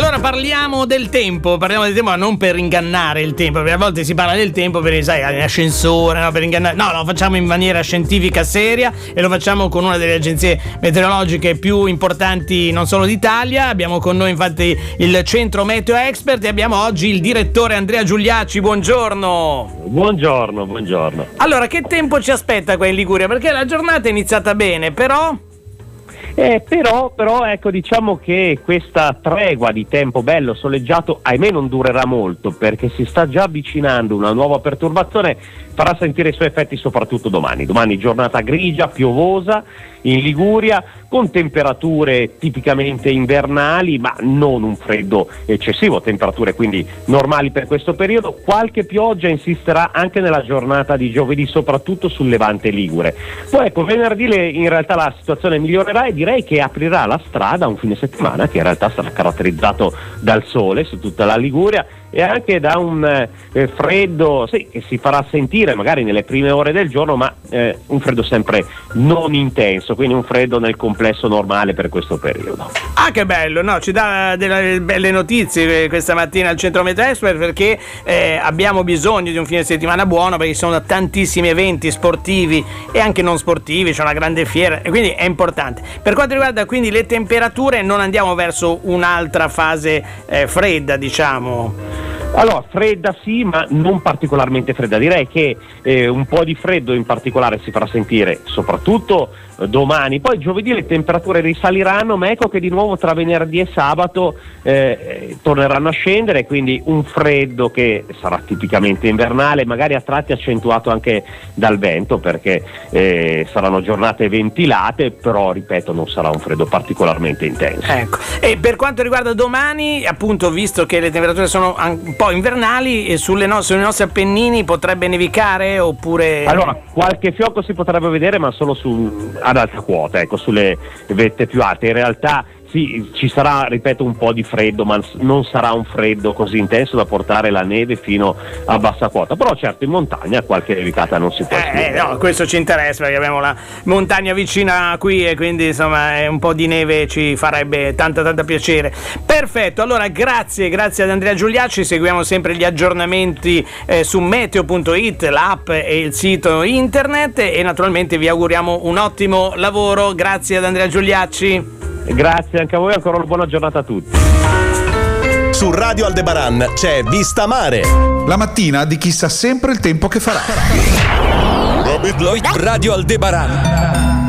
allora parliamo del tempo, parliamo del tempo ma non per ingannare il tempo, perché a volte si parla del tempo per, sai, ascensore, no, per ingannare. No, lo facciamo in maniera scientifica seria e lo facciamo con una delle agenzie meteorologiche più importanti non solo d'Italia. Abbiamo con noi infatti il centro Meteo Expert e abbiamo oggi il direttore Andrea Giuliacci. Buongiorno. Buongiorno, buongiorno. Allora, che tempo ci aspetta qua in Liguria? Perché la giornata è iniziata bene, però eh, però, però, ecco, diciamo che questa tregua di tempo bello soleggiato, ahimè, non durerà molto perché si sta già avvicinando una nuova perturbazione, farà sentire i suoi effetti soprattutto domani. Domani giornata grigia, piovosa in Liguria, con temperature tipicamente invernali, ma non un freddo eccessivo, temperature quindi normali per questo periodo. Qualche pioggia insisterà anche nella giornata di giovedì, soprattutto sul levante ligure. Poi ecco, venerdì in realtà la situazione migliorerà e direi che aprirà la strada a un fine settimana che in realtà sarà caratterizzato dal sole su tutta la Liguria e anche da un eh, freddo sì, che si farà sentire magari nelle prime ore del giorno, ma eh, un freddo sempre non intenso, quindi un freddo nel complesso normale per questo periodo. Ah, che bello! No, ci dà delle belle notizie eh, questa mattina al centro Meteo Expert perché eh, abbiamo bisogno di un fine settimana buono perché ci sono tantissimi eventi sportivi e anche non sportivi, c'è una grande fiera e quindi è importante. Per quanto riguarda quindi le temperature, non andiamo verso un'altra fase eh, fredda, diciamo. Allora, fredda sì, ma non particolarmente fredda. Direi che eh, un po' di freddo in particolare si farà sentire soprattutto domani. Poi giovedì le temperature risaliranno, ma ecco che di nuovo tra venerdì e sabato eh, torneranno a scendere, quindi un freddo che sarà tipicamente invernale, magari a tratti accentuato anche dal vento, perché eh, saranno giornate ventilate, però ripeto non sarà un freddo particolarmente intenso. Ecco. E per quanto riguarda domani, appunto, visto che le temperature sono un po' invernali, sulle no- sui nostri Appennini potrebbe nevicare oppure... Allora, qualche fiocco si potrebbe vedere, ma solo su ad alta quota, ecco, sulle vette più alte. In realtà sì, ci sarà, ripeto, un po' di freddo, ma non sarà un freddo così intenso da portare la neve fino a bassa quota. Però certo in montagna qualche nevicata non si può eh, eh, no, questo ci interessa perché abbiamo la montagna vicina qui e quindi insomma un po' di neve ci farebbe tanta tanta piacere. Perfetto, allora grazie, grazie ad Andrea Giuliacci, seguiamo sempre gli aggiornamenti eh, su meteo.it, l'app e il sito internet e naturalmente vi auguriamo un ottimo lavoro. Grazie ad Andrea Giuliacci. Grazie anche a voi, ancora una buona giornata a tutti. Su Radio Aldebaran c'è Vista Mare. La mattina di chi sa sempre il tempo che farà. Radio Aldebaran.